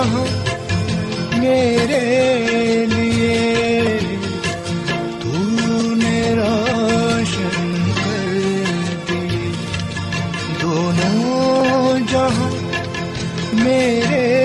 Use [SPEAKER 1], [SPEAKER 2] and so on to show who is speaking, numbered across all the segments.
[SPEAKER 1] دونوں میرے لیے۔ تو نے روشن کر دی۔ دونوں جہاں میرے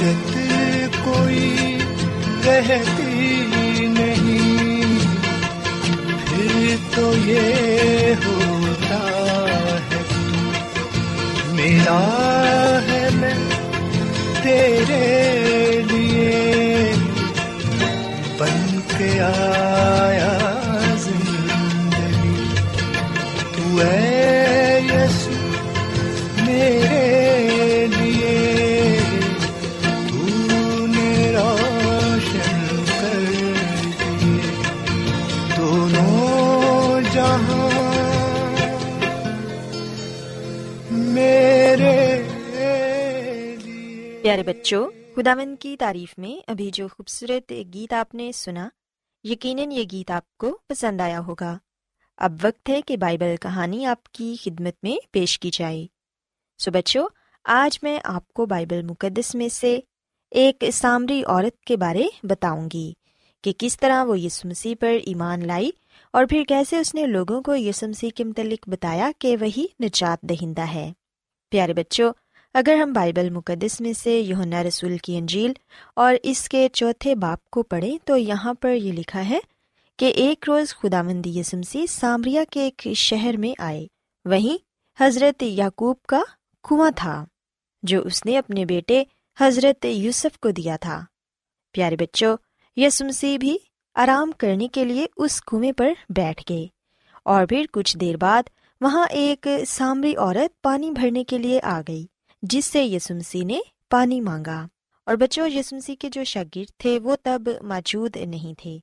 [SPEAKER 1] حاجت کوئی رہتی نہیں۔ پھر تو یہ ہوتا ہے، میرا ہے میں تیرے لیے۔ بن کے
[SPEAKER 2] آ بچوں خداون کی تعریف میں ابھی جو خوبصورت گیت آپ نے سنا، یقیناً یہ گیت آپ کو پسند آیا ہوگا۔ اب وقت ہے کہ بائبل کہانی آپ کی خدمت میں پیش کی جائے۔ سو بچوں، آج میں آپ کو بائبل مقدس میں سے ایک سامری عورت کے بارے بتاؤں گی کہ کس طرح وہ یسو مسیح پر ایمان لائی اور پھر کیسے اس نے لوگوں کو یسو مسیح کے متعلق بتایا کہ وہی نجات دہندہ ہے۔ پیارے بچوں اگر ہم بائبل مقدس میں سے یونا رسول کی انجیل اور اس کے چوتھے باپ کو پڑھیں تو یہاں پر یہ لکھا ہے کہ ایک روز خدا مندی یسمسی سامریا کے ایک شہر میں آئے۔ وہیں حضرت یعقوب کا کنواں تھا، جو اس نے اپنے بیٹے حضرت یوسف کو دیا تھا۔ پیارے بچوں یسمسی بھی آرام کرنے کے لیے اس کنویں پر بیٹھ گئے اور پھر کچھ دیر بعد وہاں ایک سامری عورت پانی بھرنے کے لیے آ گئی۔ جس سے یسمسی نے پانی مانگا اور بچوں یسمسی کے جو شاگرد تھے وہ تب موجود نہیں تھے۔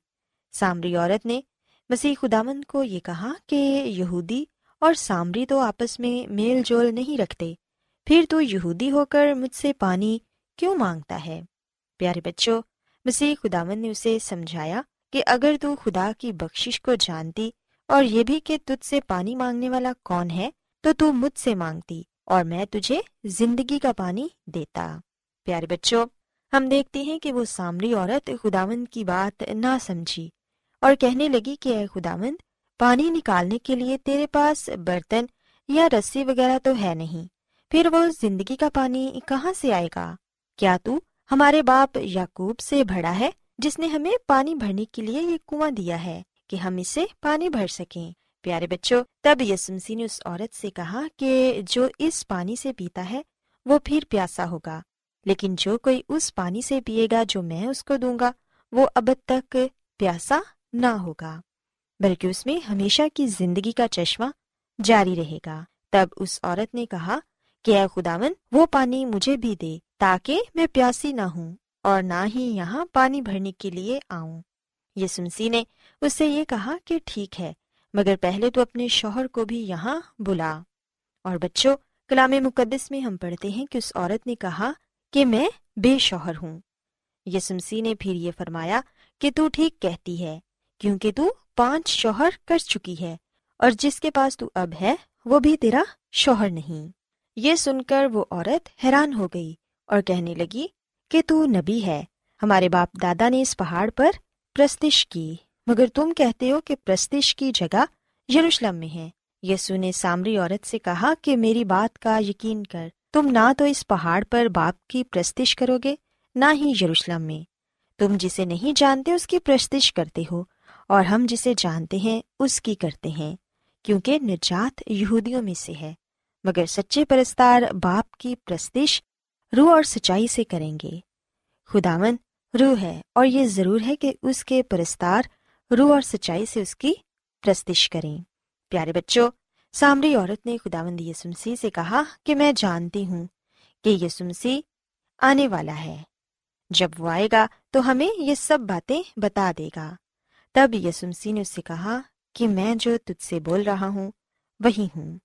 [SPEAKER 2] سامری عورت نے مسیح خدامند کو یہ کہا کہ یہودی اور سامری تو آپس میں میل جول نہیں رکھتے، پھر تو یہودی ہو کر مجھ سے پانی کیوں مانگتا ہے؟ پیارے بچوں، مسیح خدامند نے اسے سمجھایا کہ اگر تو خدا کی بخشش کو جانتی اور یہ بھی کہ تجھ سے پانی مانگنے والا کون ہے، تو تو مجھ سے مانگتی۔ اور میں تجھے زندگی کا پانی دیتا۔ پیارے بچوں، ہم دیکھتے ہیں کہ وہ سامری عورت خداوند کی بات نہ سمجھی اور کہنے لگی کہ اے خداوند، پانی نکالنے کے لیے تیرے پاس برتن یا رسی وغیرہ تو ہے نہیں، پھر وہ زندگی کا پانی کہاں سے آئے گا؟ کیا تو ہمارے باپ یعقوب سے بڑا ہے، جس نے ہمیں پانی بھرنے کے لیے یہ کنواں دیا ہے کہ ہم اسے پانی بھر سکیں؟ پیارے بچوں، تب یسمسی نے اس عورت سے کہا کہ جو اس پانی سے پیتا ہے، وہ پھر پیاسا ہوگا۔ لیکن جو کوئی اس پانی سے پیے گا جو میں اس کو دوں گا، وہ اب تک پیاسا نہ ہوگا۔ بلکہ اس میں ہمیشہ کی زندگی کا چشمہ جاری رہے گا۔ تب اس عورت نے کہا کہ اے خداون وہ پانی مجھے بھی دے تاکہ میں پیاسی نہ ہوں اور نہ ہی یہاں پانی بھرنے کے لیے آؤں۔ یسمسی نے اس سے یہ کہا کہ ٹھیک ہے مگر پہلے تو اپنے شوہر کو بھی یہاں بلا۔ اور بچوں، کلام مقدس میں ہم پڑھتے ہیں کہ اس عورت نے کہا کہ میں بے شوہر ہوں۔ یسمسی نے پھر یہ فرمایا کہ تو ٹھیک کہتی ہے، کیونکہ تو پانچ شوہر کر چکی ہے، اور جس کے پاس تو اب ہے، وہ بھی تیرا شوہر نہیں۔ یہ سن کر وہ عورت حیران ہو گئی اور کہنے لگی کہ تو نبی ہے، ہمارے باپ دادا نے اس پہاڑ پر پرستش کی۔ مگر تم کہتے ہو کہ پرستش کی جگہ یروشلم میں ہے۔ یسو نے سامری عورت سے کہا کہ میری بات کا یقین کر۔ تم نہ تو اس پہاڑ پر باپ کی پرستش کرو گے، نہ ہی یروشلم میں۔ تم جسے نہیں جانتے اس کی پرستش کرتے ہو، اور ہم جسے جانتے ہیں اس کی کرتے ہیں، کیونکہ نجات یہودیوں میں سے ہے۔ مگر سچے پرستار باپ کی پرستش روح اور سچائی سے کریں گے۔ خداون روح ہے اور یہ ضرور ہے کہ اس کے پرستار روح اور سچائی سے اس کی پرستش کریں۔ پیارے بچوں، سامری عورت نے خدا مند یسمسی سے کہا کہ میں جانتی ہوں کہ یسمسی آنے والا ہے۔ جب وہ آئے گا تو ہمیں یہ سب باتیں بتا دے گا۔ تب یسمسی نے اس سے کہا کہ میں جو تجھ سے بول رہا ہوں، وہی ہوں۔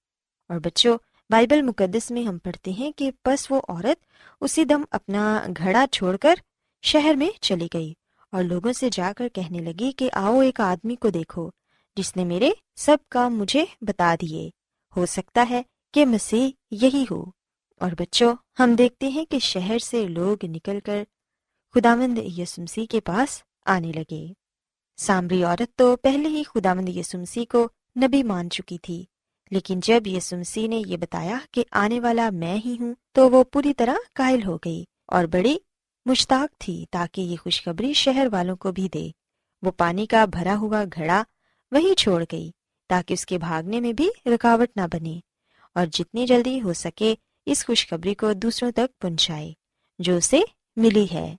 [SPEAKER 2] اور بچوں، بائبل مقدس میں ہم پڑھتے ہیں کہ بس وہ عورت اسی دم اپنا گھڑا چھوڑ کر شہر میں چلی گئی۔ اور لوگوں سے جا کر کہنے لگی کہ آؤ ایک آدمی کو دیکھو، جس نے میرے سب کام مجھے بتا دیے۔ ہو سکتا ہے کہ مسیح یہی ہو۔ اور بچوں، ہم دیکھتے ہیں کہ شہر سے لوگ نکل کر خدامند یسمسی کے پاس آنے لگے۔ سامری عورت تو پہلے ہی خدامند یسمسی کو نبی مان چکی تھی، لیکن جب یسمسی نے یہ بتایا کہ آنے والا میں ہی ہوں تو وہ پوری طرح قائل ہو گئی اور بڑی مشتاق تھی تاکہ یہ خوشخبری شہر والوں کو بھی دے۔ وہ پانی کا بھرا ہوا گھڑا وہیں چھوڑ گئی تاکہ اس کے بھاگنے میں بھی رکاوٹ نہ بنے اور جتنی جلدی ہو سکے اس خوشخبری کو دوسروں تک پہنچائے جو اسے ملی ہے۔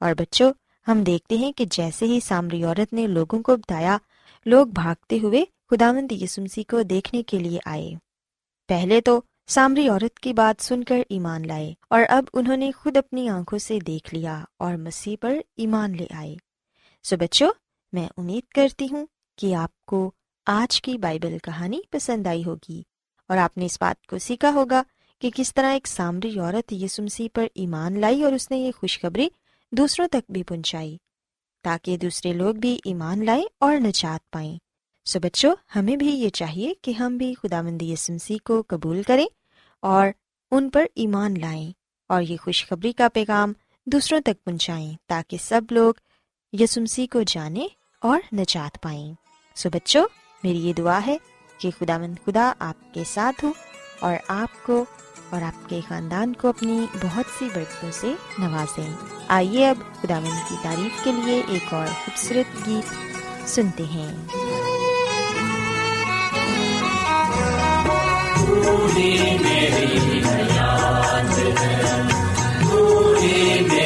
[SPEAKER 2] اور بچوں، ہم دیکھتے ہیں کہ جیسے ہی سامری عورت نے لوگوں کو بتایا لوگ بھاگتے ہوئے خداوند یسمسی کو دیکھنے کے لیے آئے۔ پہلے تو سامری عورت کی بات سن کر ایمان لائے اور اب انہوں نے خود اپنی آنکھوں سے دیکھ لیا اور مسیح پر ایمان لے آئے۔ سو بچوں، میں امید کرتی ہوں کہ آپ کو آج کی بائبل کہانی پسند آئی ہوگی اور آپ نے اس بات کو سیکھا ہوگا کہ کس طرح ایک سامری عورت یسمسی پر ایمان لائی اور اس نے یہ خوشخبری دوسروں تک بھی پہنچائی تاکہ دوسرے لوگ بھی ایمان لائیں اور نجات پائیں۔ سو بچوں، ہمیں بھی یہ چاہیے کہ ہم بھی خدا مند یسمسی کو قبول کریں اور ان پر ایمان لائیں اور یہ خوشخبری کا پیغام دوسروں تک پہنچائیں تاکہ سب لوگ یسمسی کو جانیں اور نجات پائیں۔ سو بچوں، میری یہ دعا ہے کہ خدا مند خدا آپ کے ساتھ ہو اور آپ کو اور آپ کے خاندان کو اپنی بہت سی برکتوں سے نوازیں۔ آئیے اب خدا مند کی تعریف کے لیے ایک اور خوبصورت گیت سنتے ہیں۔
[SPEAKER 3] میری حیات ہے کیا میری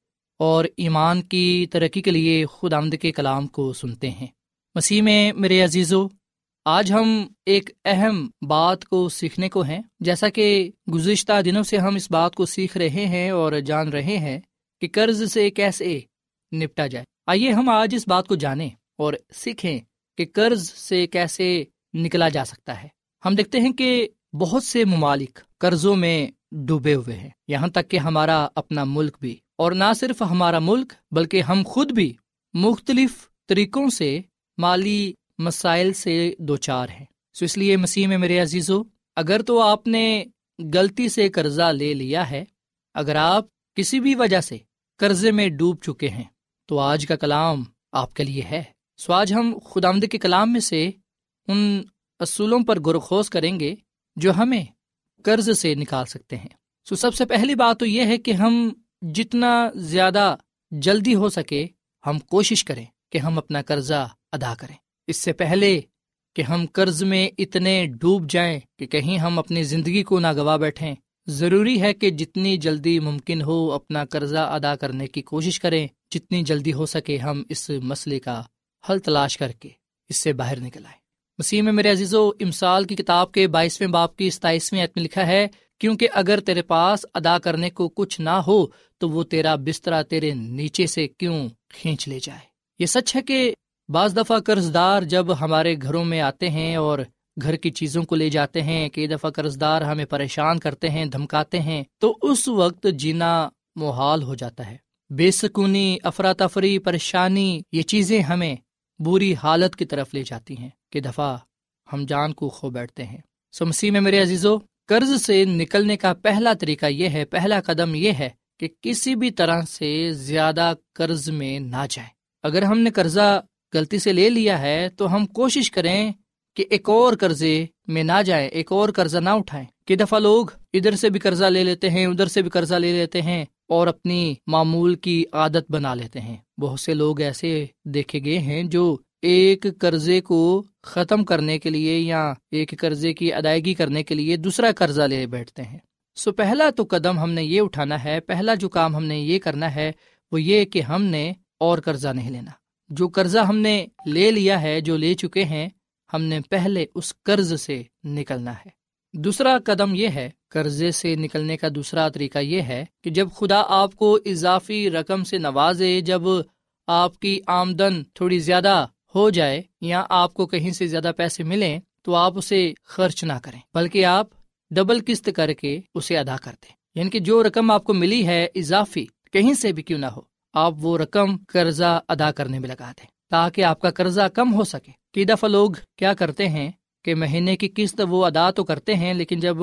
[SPEAKER 4] اور ایمان کی ترقی کے لیے خدا آمد کے کلام کو سنتے ہیں۔ مسیح میں میرے عزیزو، آج ہم ایک اہم بات کو سیکھنے کو ہیں۔ جیسا کہ گزشتہ دنوں سے ہم اس بات کو سیکھ رہے ہیں اور جان رہے ہیں کہ قرض سے کیسے نپٹا جائے۔ آئیے ہم آج اس بات کو جانیں اور سیکھیں کہ قرض سے کیسے نکلا جا سکتا ہے۔ ہم دیکھتے ہیں کہ بہت سے ممالک قرضوں میں ڈوبے ہوئے ہیں۔ یہاں تک کہ ہمارا اپنا ملک بھی۔ اور نہ صرف ہمارا ملک بلکہ ہم خود بھی مختلف طریقوں سے مالی مسائل سے دو چار ہیں۔ سو اس لیے مسیح میں میرے عزیز ہو اگر تو آپ نے غلطی سے قرضہ لے لیا ہے، اگر آپ کسی بھی وجہ سے قرضے میں ڈوب چکے ہیں، تو آج کا کلام آپ کے لیے ہے۔ سو آج ہم خدا آمد کے کلام میں سے ان اصولوں پر گرخوز کریں گے جو ہمیں قرض سے نکال سکتے ہیں۔ سو سب سے پہلی بات تو یہ ہے کہ ہم جتنا زیادہ جلدی ہو سکے، ہم کوشش کریں کہ ہم اپنا قرضہ ادا کریں۔ اس سے پہلے کہ ہم قرض میں اتنے ڈوب جائیں کہ کہیں ہم اپنی زندگی کو نہ گوا بیٹھیں، ضروری ہے کہ جتنی جلدی ممکن ہو اپنا قرضہ ادا کرنے کی کوشش کریں، جتنی جلدی ہو سکے ہم اس مسئلے کا حل تلاش کر کے اس سے باہر نکل آئے مسیح میں میرے عزیز و امسال کی کتاب کے بائیسویں باپ کی ستائیسویں عتم لکھا ہے کیونکہ اگر تیرے پاس ادا کرنے کو کچھ نہ ہو تو وہ تیرا بسترا تیرے نیچے سے کیوں کھینچ لے جائے؟ یہ سچ ہے کہ بعض دفعہ قرض دار جب ہمارے گھروں میں آتے ہیں اور گھر کی چیزوں کو لے جاتے ہیں، کئی دفعہ قرض دار ہمیں پریشان کرتے ہیں، دھمکاتے ہیں، تو اس وقت جینا محال ہو جاتا ہے۔ بے سکونی، افراتفری، پریشانی، یہ چیزیں ہمیں بری حالت کی طرف لے جاتی ہیں۔ کہ دفعہ ہم جان کو کھو بیٹھتے ہیں۔ سو مسیح میں میرے عزیزو قرض سے نکلنے کا پہلا طریقہ یہ ہے، پہلا قدم یہ ہے کہ کسی بھی طرح سے زیادہ قرض میں نہ جائیں۔ اگر ہم نے قرضہ غلطی سے لے لیا ہے، تو ہم کوشش کریں کہ ایک اور قرضے میں نہ جائیں، ایک اور قرضہ نہ اٹھائیں۔ کہ دفعہ لوگ ادھر سے بھی قرضہ لے لیتے ہیں، ادھر سے بھی قرضہ لے لیتے ہیں اور اپنی معمول کی عادت بنا لیتے ہیں۔ بہت سے لوگ ایسے دیکھے گئے ہیں جو ایک قرضے کو ختم کرنے کے لیے یا ایک قرضے کی ادائیگی کرنے کے لیے دوسرا قرضہ لے بیٹھتے ہیں۔ سو پہلا تو قدم ہم نے یہ اٹھانا ہے، پہلا جو کام ہم نے یہ کرنا ہے، وہ یہ کہ ہم نے اور قرضہ نہیں لینا۔ جو قرضہ ہم نے لے لیا ہے، جو لے چکے ہیں، ہم نے پہلے اس قرض سے نکلنا ہے۔ دوسرا قدم یہ ہے، قرضے سے نکلنے کا دوسرا طریقہ یہ ہے کہ جب خدا آپ کو اضافی رقم سے نوازے، جب آپ کی آمدن تھوڑی زیادہ ہو جائے یا آپ کو کہیں سے زیادہ پیسے ملیں تو آپ اسے خرچ نہ کریں، بلکہ آپ ڈبل قسط کر کے اسے ادا کر دیں۔ یعنی کہ جو رقم آپ کو ملی ہے اضافی، کہیں سے بھی کیوں نہ ہو، آپ وہ رقم قرضہ ادا کرنے میں لگا دیں تاکہ آپ کا قرضہ کم ہو سکے۔ کئی دفعہ لوگ کیا کرتے ہیں کہ مہینے کی قسط وہ ادا تو کرتے ہیں، لیکن جب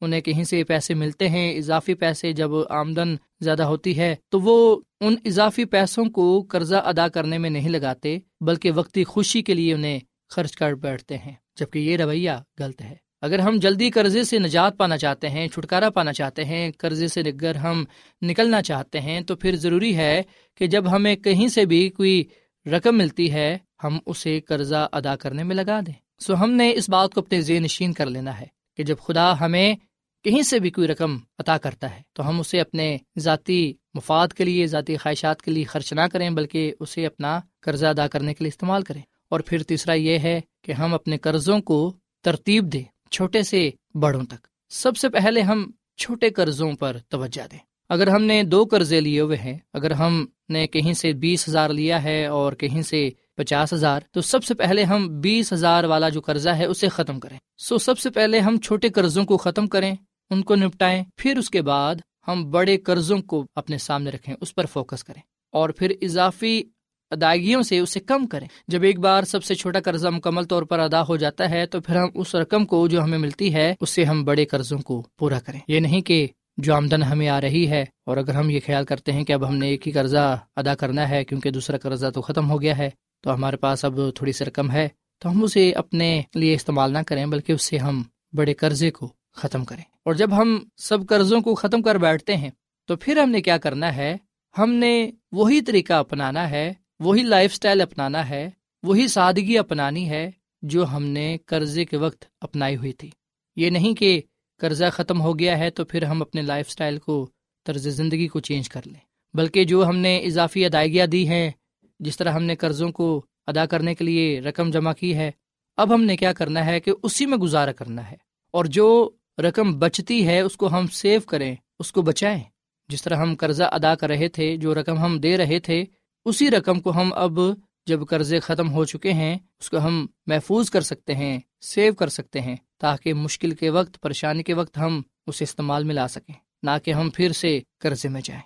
[SPEAKER 4] انہیں کہیں سے پیسے ملتے ہیں، اضافی پیسے جب آمدن زیادہ ہوتی ہے، تو وہ ان اضافی پیسوں کو قرضہ ادا کرنے میں نہیں لگاتے، بلکہ وقتی خوشی کے لیے انہیں خرچ کر بیٹھتے ہیں۔ جبکہ یہ رویہ غلط ہے۔ اگر ہم جلدی قرضے سے نجات پانا چاہتے ہیں، چھٹکارا پانا چاہتے ہیں، قرضے سے اگر ہم نکلنا چاہتے ہیں، تو پھر ضروری ہے کہ جب ہمیں کہیں سے بھی کوئی رقم ملتی ہے، ہم اسے قرضہ ادا کرنے میں لگا دیں۔ سو ہم نے اس بات کو اپنے ذہن نشین کر لینا ہے کہ جب خدا ہمیں کہیں سے بھی کوئی رقم عطا کرتا ہے، تو ہم اسے اپنے ذاتی مفاد کے لیے، ذاتی خواہشات کے لیے خرچ نہ کریں، بلکہ اسے اپنا قرضہ ادا کرنے کے لیے استعمال کریں۔ اور پھر تیسرا یہ ہے کہ ہم اپنے قرضوں کو ترتیب دیں، چھوٹے سے بڑوں تک۔ سب سے پہلے ہم چھوٹے قرضوں پر توجہ دیں۔ اگر ہم نے دو قرضے لیے ہوئے ہیں، اگر ہم نے کہیں سے بیس ہزار لیا ہے اور کہیں سے پچاس ہزار، تو سب سے پہلے ہم بیس ہزار والا جو قرضہ ہے، اسے ختم کریں۔ سو سب سے پہلے ہم چھوٹے قرضوں کو ختم کریں۔ ان کو نپٹائیں، پھر اس کے بعد ہم بڑے قرضوں کو اپنے سامنے رکھیں، اس پر فوکس کریں اور پھر اضافی ادائیگیوں سے اسے کم کریں۔ جب ایک بار سب سے چھوٹا قرضہ مکمل طور پر ادا ہو جاتا ہے، تو پھر ہم اس رقم کو جو ہمیں ملتی ہے، اس سے ہم بڑے قرضوں کو پورا کریں۔ یہ نہیں کہ جو آمدن ہمیں آ رہی ہے اور اگر ہم یہ خیال کرتے ہیں کہ اب ہم نے ایک ہی قرضہ ادا کرنا ہے کیونکہ دوسرا قرضہ تو ختم ہو گیا ہے، تو ہمارے پاس اب تھوڑی سی رقم ہے، تو ہم اسے اپنے لیے استعمال نہ کریں، بلکہ اس سے ہم بڑے قرضے کو ختم کریں۔ اور جب ہم سب قرضوں کو ختم کر بیٹھتے ہیں، تو پھر ہم نے کیا کرنا ہے؟ ہم نے وہی طریقہ اپنانا ہے، وہی لائف اسٹائل اپنانا ہے، وہی سادگی اپنانی ہے جو ہم نے قرضے کے وقت اپنائی ہوئی تھی۔ یہ نہیں کہ قرضہ ختم ہو گیا ہے تو پھر ہم اپنے لائف اسٹائل کو، طرز زندگی کو چینج کر لیں۔ بلکہ جو ہم نے اضافی ادائیگیاں دی ہیں، جس طرح ہم نے قرضوں کو ادا کرنے کے لیے رقم جمع کی ہے، اب ہم نے کیا کرنا ہے کہ اسی میں گزارا کرنا ہے۔ اور جو رقم بچتی ہے، اس کو ہم سیو کریں، اس کو بچائیں۔ جس طرح ہم قرضہ ادا کر رہے تھے، جو رقم ہم دے رہے تھے، اسی رقم کو ہم اب جب قرضے ختم ہو چکے ہیں، اس کو ہم محفوظ کر سکتے ہیں، سیو کر سکتے ہیں، تاکہ مشکل کے وقت، پریشانی کے وقت ہم اسے استعمال میں لا سکیں، نہ کہ ہم پھر سے قرضے میں جائیں۔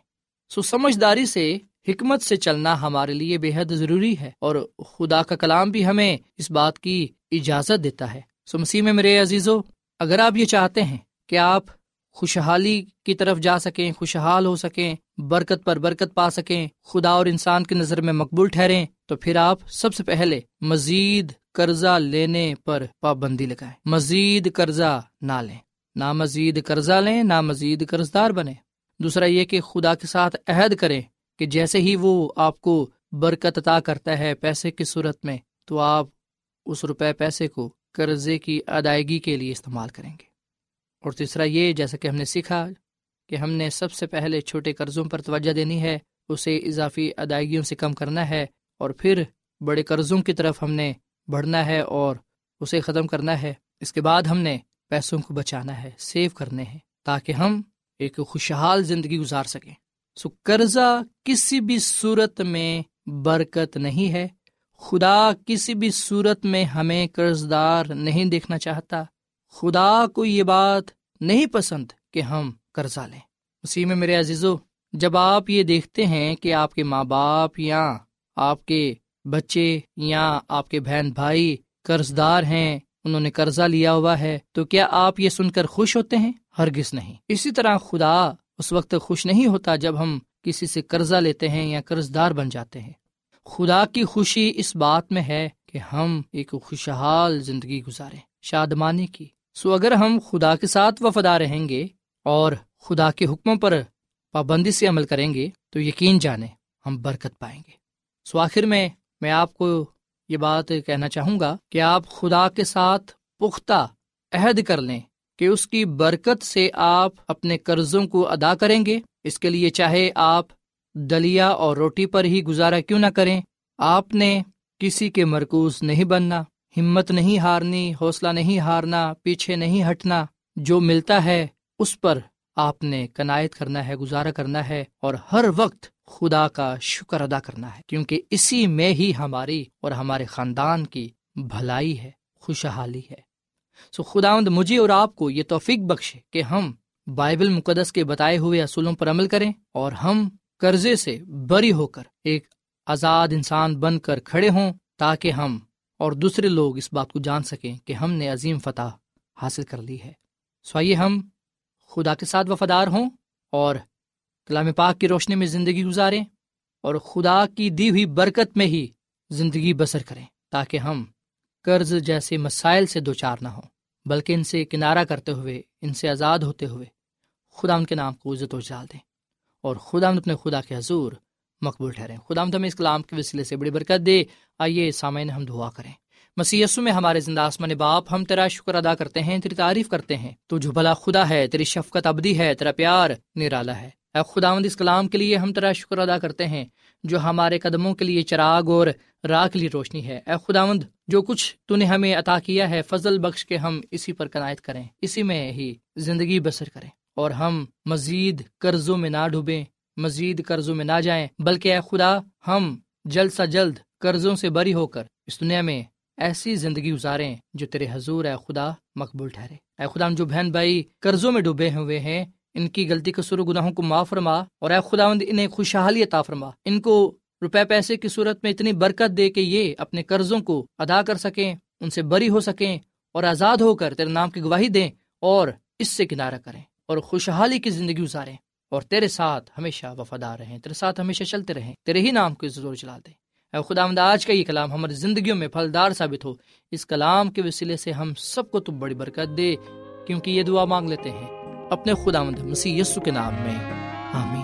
[SPEAKER 4] سو سمجھداری سے، حکمت سے چلنا ہمارے لیے بے حد ضروری ہے، اور خدا کا کلام بھی ہمیں اس بات کی اجازت دیتا ہے۔ سو مسیح میں میرے عزیزو اگر آپ یہ چاہتے ہیں کہ آپ خوشحالی کی طرف جا سکیں، خوشحال ہو سکیں، برکت پر برکت پا سکیں، خدا اور انسان کی نظر میں مقبول ٹھہریں، تو پھر آپ سب سے پہلے مزید قرضہ لینے پر پابندی لگائیں۔ مزید قرضہ نہ لیں۔ نہ مزید قرضہ لیں، نہ مزید قرض دار بنے دوسرا یہ کہ خدا کے ساتھ عہد کریں کہ جیسے ہی وہ آپ کو برکت عطا کرتا ہے پیسے کی صورت میں، تو آپ اس روپے پیسے کو قرضے کی ادائیگی کے لیے استعمال کریں گے۔ اور تیسرا یہ، جیسا کہ ہم نے سیکھا کہ ہم نے سب سے پہلے چھوٹے قرضوں پر توجہ دینی ہے، اسے اضافی ادائیگیوں سے کم کرنا ہے، اور پھر بڑے قرضوں کی طرف ہم نے بڑھنا ہے اور اسے ختم کرنا ہے۔ اس کے بعد ہم نے پیسوں کو بچانا ہے، سیو کرنے ہیں، تاکہ ہم ایک خوشحال زندگی گزار سکیں۔ سو قرضہ کسی بھی صورت میں برکت نہیں ہے۔ خدا کسی بھی صورت میں ہمیں قرض دار نہیں دیکھنا چاہتا۔ خدا کو یہ بات نہیں پسند کہ ہم قرضہ لیں۔ اسی میں میرے عزیزو، جب آپ یہ دیکھتے ہیں کہ آپ کے ماں باپ یا آپ کے بچے یا آپ کے بہن بھائی قرض دار ہیں، انہوں نے قرضہ لیا ہوا ہے، تو کیا آپ یہ سن کر خوش ہوتے ہیں؟ ہرگز نہیں۔ اسی طرح خدا اس وقت خوش نہیں ہوتا جب ہم کسی سے قرضہ لیتے ہیں یا قرض دار بن جاتے ہیں۔ خدا کی خوشی اس بات میں ہے کہ ہم ایک خوشحال زندگی گزارے شادمانی کی۔ سو اگر ہم خدا کے ساتھ وفادار رہیں گے اور خدا کے حکموں پر پابندی سے عمل کریں گے، تو یقین جانے ہم برکت پائیں گے۔ سو آخر میں میں آپ کو یہ بات کہنا چاہوں گا کہ آپ خدا کے ساتھ پختہ عہد کر لیں کہ اس کی برکت سے آپ اپنے قرضوں کو ادا کریں گے۔ اس کے لیے چاہے آپ دلیا اور روٹی پر ہی گزارا کیوں نہ کریں؟ آپ نے کسی کے مرکوز نہیں بننا، ہمت نہیں ہارنی، حوصلہ نہیں ہارنا، پیچھے نہیں ہٹنا، جو ملتا ہے اس پر آپ نے کنایت کرنا ہے، گزارا کرنا ہے اور ہر وقت خدا کا شکر ادا کرنا ہے، کیونکہ اسی میں ہی ہماری اور ہمارے خاندان کی بھلائی ہے، خوشحالی ہے۔ سو خدا مجھے اور آپ کو یہ توفیق بخشے کہ ہم بائبل مقدس کے بتائے ہوئے اصولوں پر عمل کریں اور ہم قرضے سے بری ہو کر ایک آزاد انسان بن کر کھڑے ہوں تاکہ ہم اور دوسرے لوگ اس بات کو جان سکیں کہ ہم نے عظیم فتح حاصل کر لی ہے۔ سو آئیے ہم خدا کے ساتھ وفادار ہوں اور کلام پاک کی روشنی میں زندگی گزاریں اور خدا کی دی ہوئی برکت میں ہی زندگی بسر کریں تاکہ ہم قرض جیسے مسائل سے دو چار نہ ہوں، بلکہ ان سے کنارہ کرتے ہوئے، ان سے آزاد ہوتے ہوئے خدا ان کے نام کو عزت و جال دیں۔ اور خدا ہم اپنے خدا کے حضور مقبول ٹھہریں۔ خدا ہم ہمیں اس کلام کے وسیلے سے بڑی برکت دے۔ آئیے سامعین ہم دعا کریں۔ مسیسو میں ہمارے زندہ آسمان باپ، ہم تیرا شکر ادا کرتے ہیں، تیری تعریف کرتے ہیں۔ تو جو بھلا خدا ہے، تیری شفقت ابدی ہے، تیرا پیار نرالا ہے۔ اے خداوند، اس کلام کے لیے ہم تیرا شکر ادا کرتے ہیں، جو ہمارے قدموں کے لیے چراغ اور راہ کے لیے روشنی ہے۔ اے خداوند، جو کچھ تو نے ہمیں عطا کیا ہے، فضل بخش کے ہم اسی پر کنایت کریں۔ اسی میں ہی زندگی بسر کریں۔ اور ہم مزید قرضوں میں نہ ڈوبیں، مزید قرضوں میں نہ جائیں، بلکہ اے خدا، ہم جلد سے جلد قرضوں سے بری ہو کر اس دنیا میں ایسی زندگی گزاریں جو تیرے حضور اے خدا مقبول ٹھہرے۔ اے خدا جو بہن بھائی قرضوں میں ڈوبے ہوئے ہیں، ان کی غلطی قصور و گناہوں کو معاف فرما اور اے خدا انہیں خوشحالی عطا فرما۔ ان کو روپے پیسے کی صورت میں اتنی برکت دے کہ یہ اپنے قرضوں کو ادا کر سکیں، ان سے بری ہو سکیں اور آزاد ہو کر تیرے نام کی گواہی دیں اور اس سے کنارہ کریں۔ اور خوشحالی کی زندگی گزاریں اور تیرے ساتھ ہمیشہ وفادار رہیں، تیرے ساتھ ہمیشہ چلتے رہیں، تیرے ہی نام کو زور چلا دیں۔ اے خدا مند آج کا یہ کلام ہماری زندگیوں میں پھلدار ثابت ہو۔ اس کلام کے وسیلے سے ہم سب کو تو بڑی برکت دے، کیونکہ یہ دعا مانگ لیتے ہیں اپنے خدا مند مسیح یسو کے نام میں۔ آمین۔